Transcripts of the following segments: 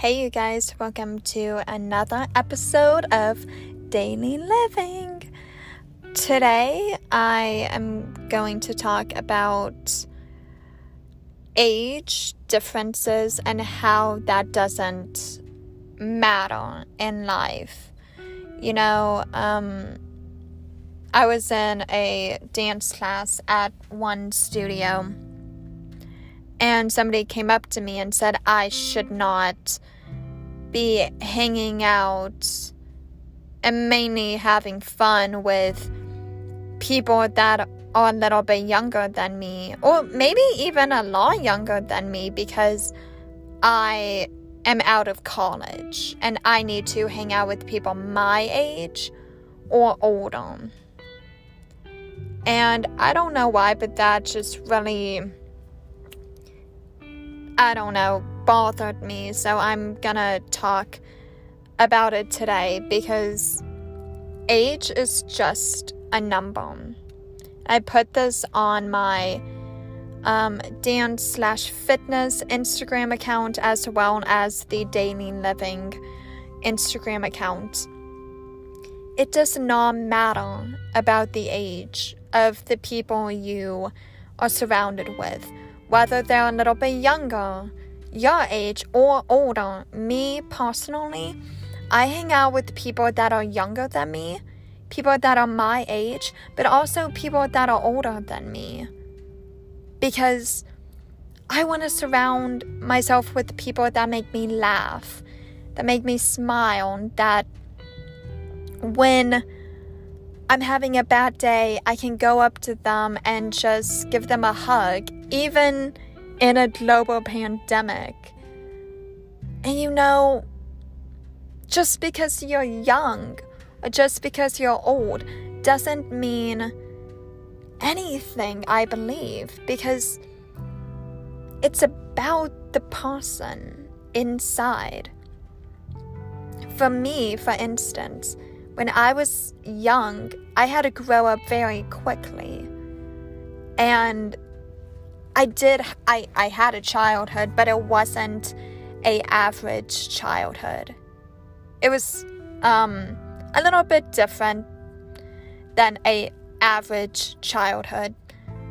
Hey, you guys, welcome to another episode of Daily Living. Today, I am going to talk about age differences and how that doesn't matter in life. You know, um, I was in a dance class at one studio and somebody came up to me and said I should not be hanging out and mainly having fun with people that are a little bit younger than me, or maybe even a lot younger than me, because I am out of college and I need to hang out with people my age or older. And I don't know why, but that just really I don't know, bothered me. So I'm gonna talk about it today because age is just a number. I put this on my um, dance slash fitness Instagram account as well as the daily living Instagram account. It does not matter about the age of the people you are surrounded with whether they're a little bit younger, your age, or older. Me personally, I hang out with people that are younger than me, people that are my age, but also people that are older than me. Because I want to surround myself with people that make me laugh, that make me smile, that when I'm having a bad day, I can go up to them and just give them a hug, even in a global pandemic. And you know, just because you're young or just because you're old doesn't mean anything, I believe, because it's about the person inside. For me, for instance, when I was young, I had to grow up very quickly. And I did I, I had a childhood, but it wasn't a average childhood. It was um a little bit different than a average childhood.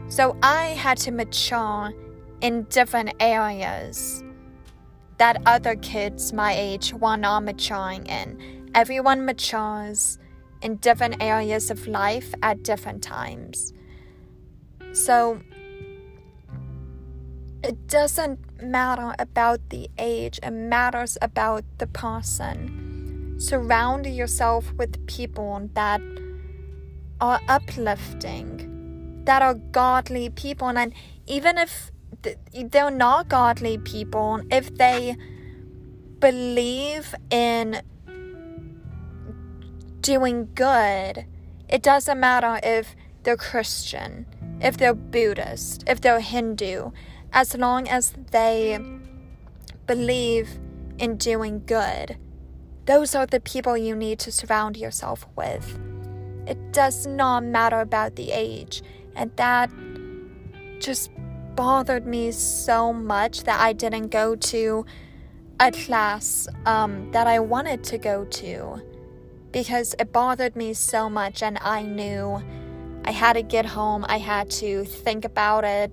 So I had to mature in different areas that other kids my age were not maturing in Everyone matures in different areas of life at different times. So it doesn't matter about the age, it matters about the person. Surround yourself with people that are uplifting, that are godly people. And even if they're not godly people, if they believe in doing good. It doesn't matter if they're Christian, if they're Buddhist, if they're Hindu, as long as they believe in doing good. Those are the people you need to surround yourself with. It does not matter about the age. And that just bothered me so much that I didn't go to a class um, that I wanted to go to because it bothered me so much and I knew I had to get home. I had to think about it,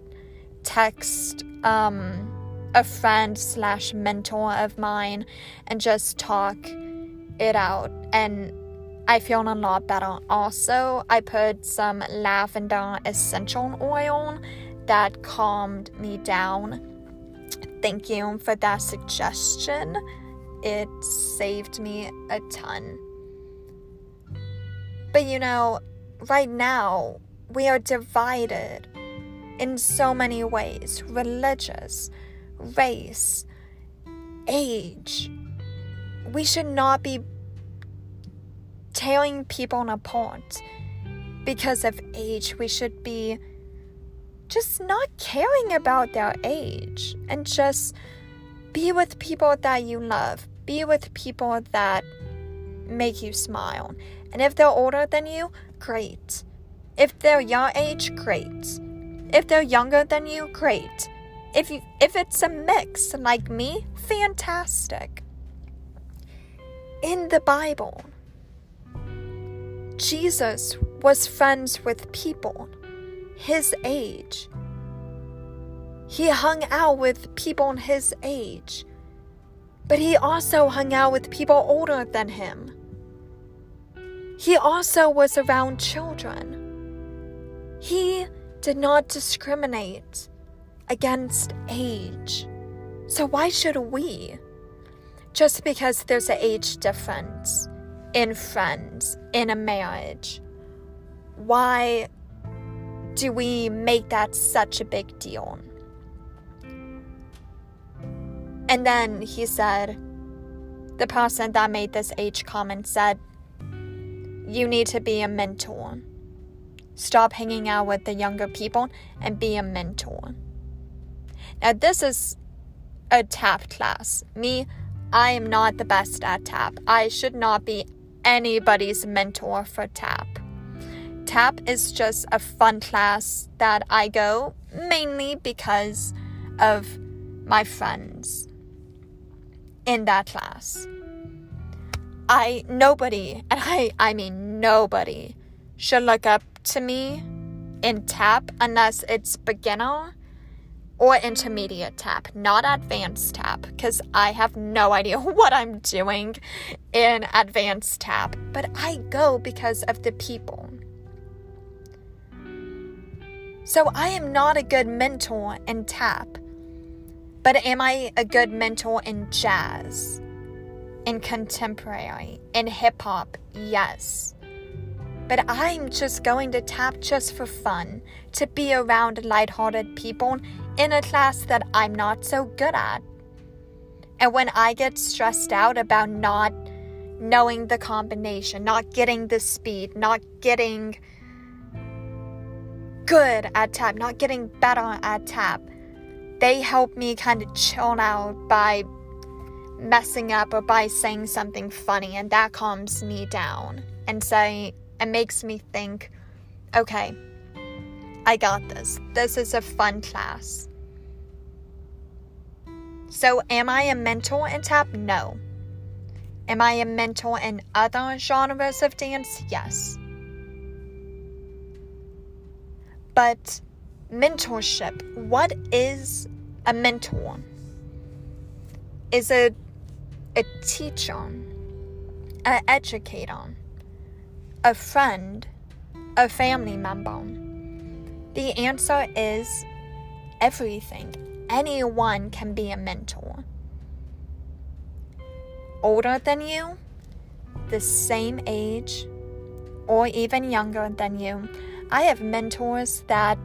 text um, a friend slash mentor of mine, and just talk it out. And I feel a lot better. Also, I put some lavender essential oil that calmed me down. Thank you for that suggestion. It saved me a ton. But you know, right now, we are divided in so many ways religious, race, age. We should not be tearing people apart because of age. We should be just not caring about their age and just be with people that you love, be with people that make you smile. And if they're older than you, great. If they're your age, great. If they're younger than you, great. If you if it's a mix like me, fantastic. in the Bible. Jesus was friends with people his age. He hung out with people his age, but he also hung out with people older than him. He also was around children. He did not discriminate against age. So why should we? Just because there's an age difference in friends, in a marriage, why do we make that such a big deal? And then he said, the person that made this age comment said, You need to be a mentor. Stop hanging out with the younger people and be a mentor. Now, this is a tap class. Me, I am not the best at tap. I should not be anybody's mentor for tap. Tap is just a fun class that I go mainly because of my friends in that class. I nobody, and I I mean nobody should look up to me in tap unless it's beginner or intermediate tap, not advanced tap, because I have no idea what I'm doing in advanced tap. But I go because of the people. So I am not a good mentor in tap, but am I a good mentor in jazz, in contemporary, in hip hop? Yes. But I'm just going to tap just for fun, to be around lighthearted people in a class that I'm not so good at. And when I get stressed out about not knowing the combination, not getting the speed, not getting good at tap, not getting better at tap, they help me kind of chill out by messing up or by saying something funny, and that calms me down and say it makes me think, okay, I got this. This is a fun class. So, am I a mentor in tap? No. Am I a mentor in other genres of dance? Yes. But mentorship, what is a mentor? Is it a teacher, an educator, a friend, a family member? The answer is everything. Anyone can be a mentor. Older than you, the same age, or even younger than you. I have mentors that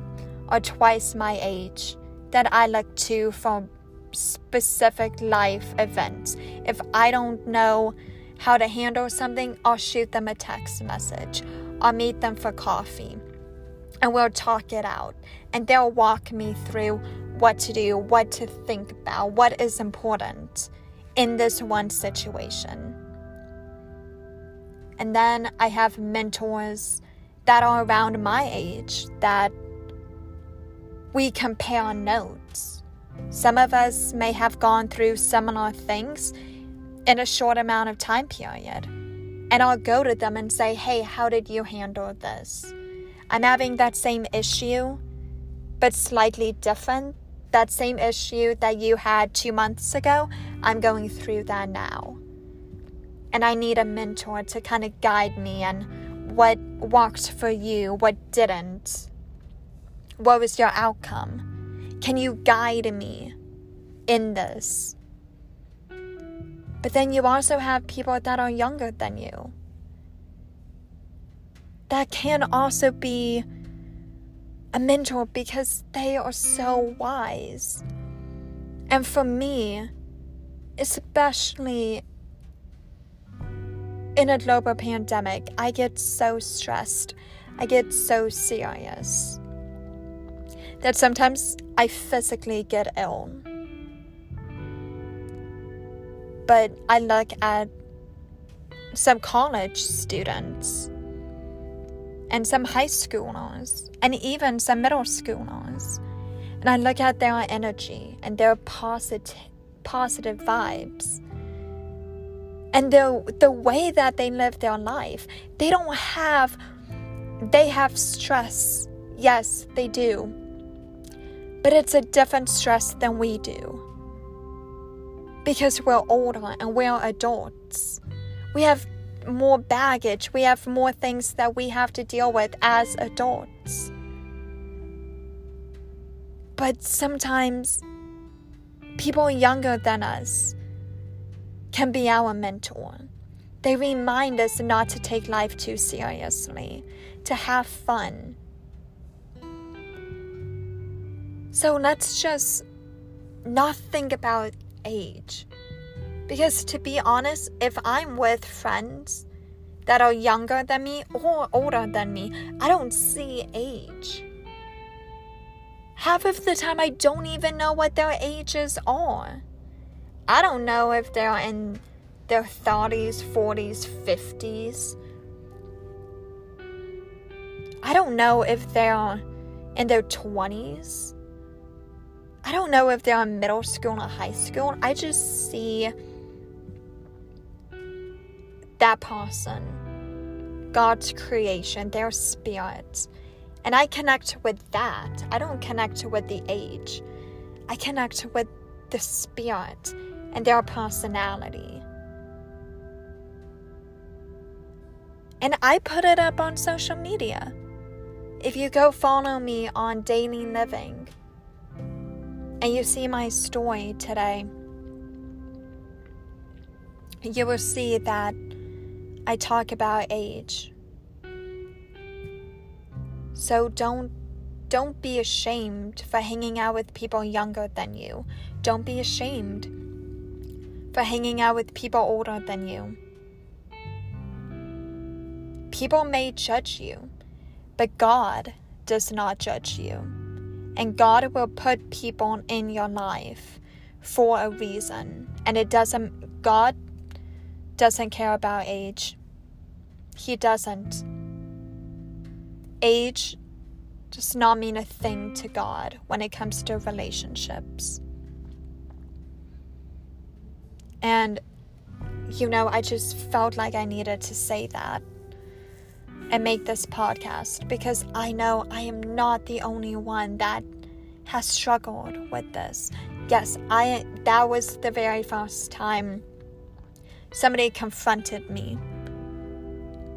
are twice my age that I look to for specific life events. If I don't know how to handle something, I'll shoot them a text message. I'll meet them for coffee and we'll talk it out. And they'll walk me through what to do, what to think about, what is important in this one situation. And then I have mentors that are around my age that we compare notes. Some of us may have gone through similar things in a short amount of time period. And I'll go to them and say, hey, how did you handle this? I'm having that same issue, but slightly different. That same issue that you had two months ago, I'm going through that now. And I need a mentor to kind of guide me and what worked for you, what didn't. What was your outcome? Can you guide me in this? But then you also have people that are younger than you. That can also be a mentor because they are so wise. And for me, especially in a global pandemic, I get so stressed. I get so serious that sometimes I physically get ill. But I look at some college students and some high schoolers and even some middle schoolers. And I look at their energy and their positive positive vibes. and the the way that they live their life. They don't have they have stress. Yes, they do. But it's a different stress than we do. Because we're older and we're adults. We have more baggage, we have more things that we have to deal with as adults. But sometimes people younger than us can be our mentor. They remind us not to take life too seriously, to have fun. So let's just not think about age. Because to be honest, if I'm with friends that are younger than me or older than me, I don't see age. Half of the time, I don't even know what their ages are. I don't know if they're in their 30s, 40s, 50s. I don't know if they're in their 20s. I don't know if they're in middle school or high school. I just see that person, God's creation, their spirit. And I connect with that. I don't connect with the age. I connect with the spirit and their personality. And I put it up on social media. If you go follow me on Daily Living and you see my story today, you will see that I talk about age. So don't don't be ashamed for hanging out with people younger than you. Don't be ashamed for hanging out with people older than you. People may judge you, but God does not judge you. And God will put people in your life for a reason. And it doesn't, God doesn't care about age. He doesn't. Age does not mean a thing to God when it comes to relationships. And, you know, I just felt like I needed to say that and make this podcast because I know I am not the only one that has struggled with this. Yes, I that was the very first time somebody confronted me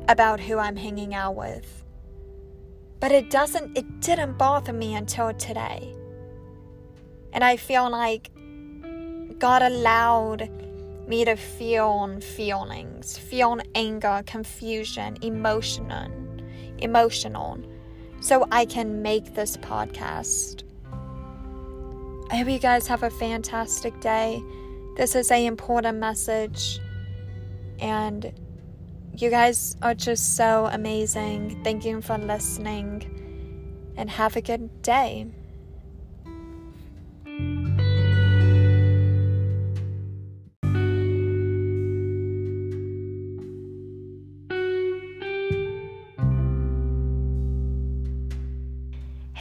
about who I'm hanging out with. But it doesn't it didn't bother me until today. And I feel like God allowed me to feel feelings, feel anger, confusion, emotional, emotional, so I can make this podcast. I hope you guys have a fantastic day. This is a important message, and you guys are just so amazing. Thank you for listening, and have a good day.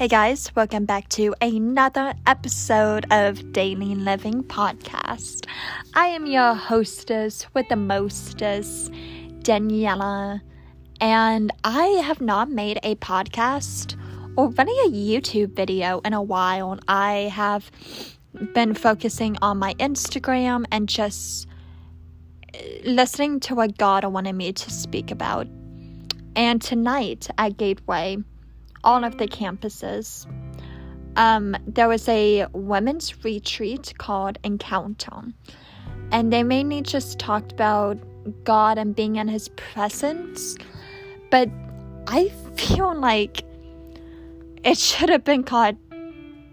Hey guys, welcome back to another episode of Daily Living Podcast. I am your hostess with the mostest, Daniela, and I have not made a podcast or really a YouTube video in a while. I have been focusing on my Instagram and just uh, listening to what God wanted me to speak about. And tonight at Gateway, all of the campuses. Um, there was a women's retreat called Encounter, and they mainly just talked about God and being in His presence. But I feel like it should have been called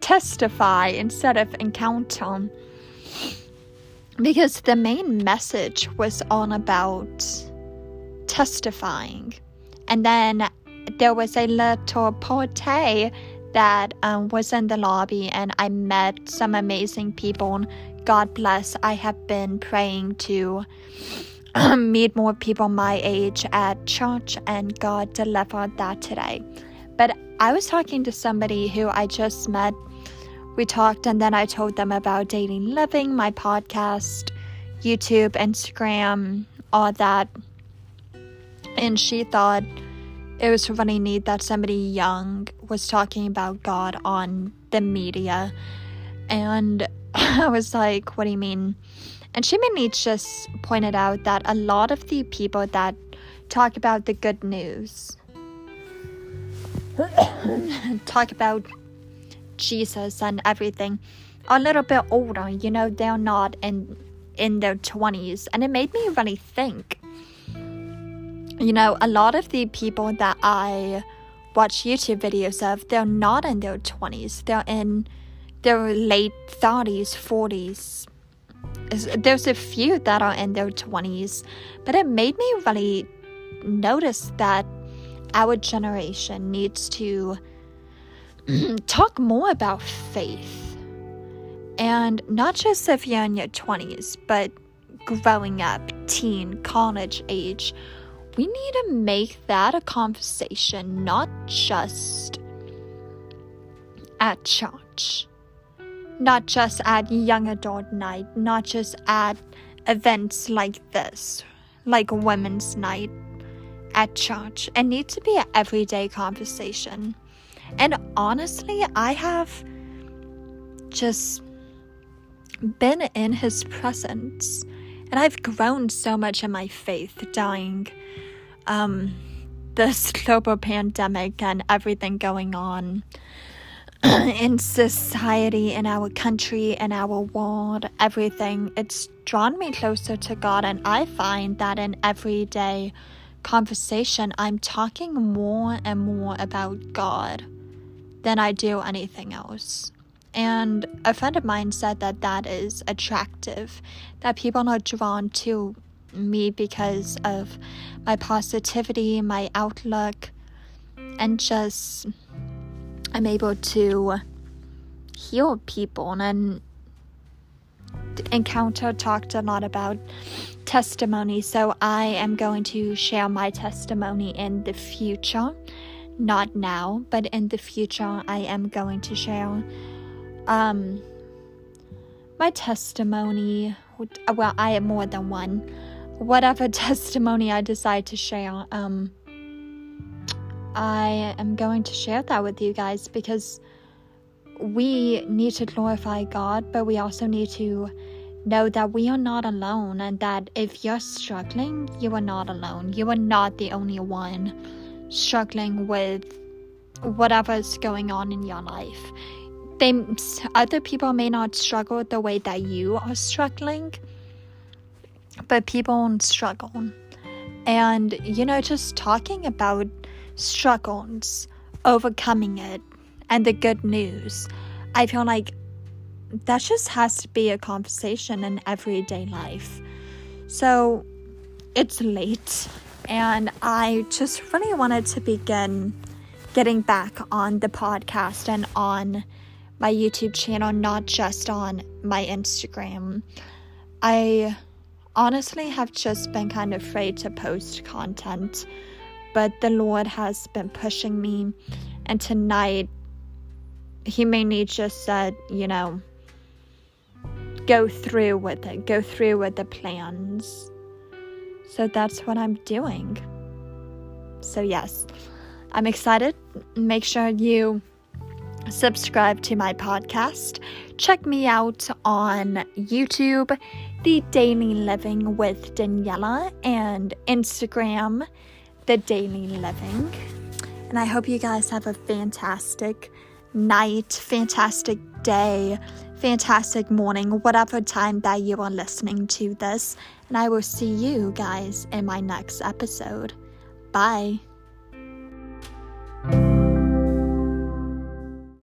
Testify instead of Encounter because the main message was all about testifying. And then there was a little party that um, was in the lobby, and I met some amazing people. God bless. I have been praying to meet more people my age at church, and God delivered that today. But I was talking to somebody who I just met. We talked, and then I told them about daily living, my podcast, YouTube, Instagram, all that. And she thought it was really neat that somebody young was talking about God on the media. And I was like, what do you mean? And she mainly just pointed out that a lot of the people that talk about the good news, talk about Jesus and everything, are a little bit older. You know, they're not in in their twenties, and it made me really think. You know, a lot of the people that I watch YouTube videos of, they're not in their twenties. They're in their late thirties, forties, there's a few that are in their 20s, but it made me really notice that our generation needs to talk more about faith. And not just if you're in your 20s, but growing up, teen, college age. We need to make that a conversation, not just at church not just at young adult night, not just at events like this, like Women's Night at church. It needs to be an everyday conversation. And honestly, I have just been in his presence and I've grown so much in my faith during um, this global pandemic and everything going on. in society, in our country, in our world, everything, it's drawn me closer to God. And I find that in everyday conversation, I'm talking more and more about God than I do anything else. And a friend of mine said that that is attractive, that people are drawn to me because of my positivity, my outlook, and just I'm able to heal people and encounter talked a lot about testimony. So i am going to share my testimony in the future not now but in the future i am going to share um my testimony well i have more than one whatever testimony i decide to share um I am going to share that with you guys because we need to glorify God, but we also need to know that we are not alone and that if you're struggling, you are not alone. You are not the only one struggling with whatever's going on in your life. They other people may not struggle the way that you are struggling, but people struggle. And you know, just talking about struggles, overcoming it, and the good news. I feel like that just has to be a conversation in everyday life. So it's late, and I just really wanted to begin getting back on the podcast and on my YouTube channel, not just on my Instagram. I honestly have just been kind of afraid to post content but the Lord has been pushing me. And tonight, He mainly just said, you know, go through with it, go through with the plans. So that's what I'm doing. So, yes, I'm excited. Make sure you subscribe to my podcast. Check me out on YouTube, The Daily Living with Daniela, and Instagram the daily living. And I hope you guys have a fantastic night, fantastic day, fantastic morning, whatever time that you are listening to this. And I will see you guys in my next episode. Bye.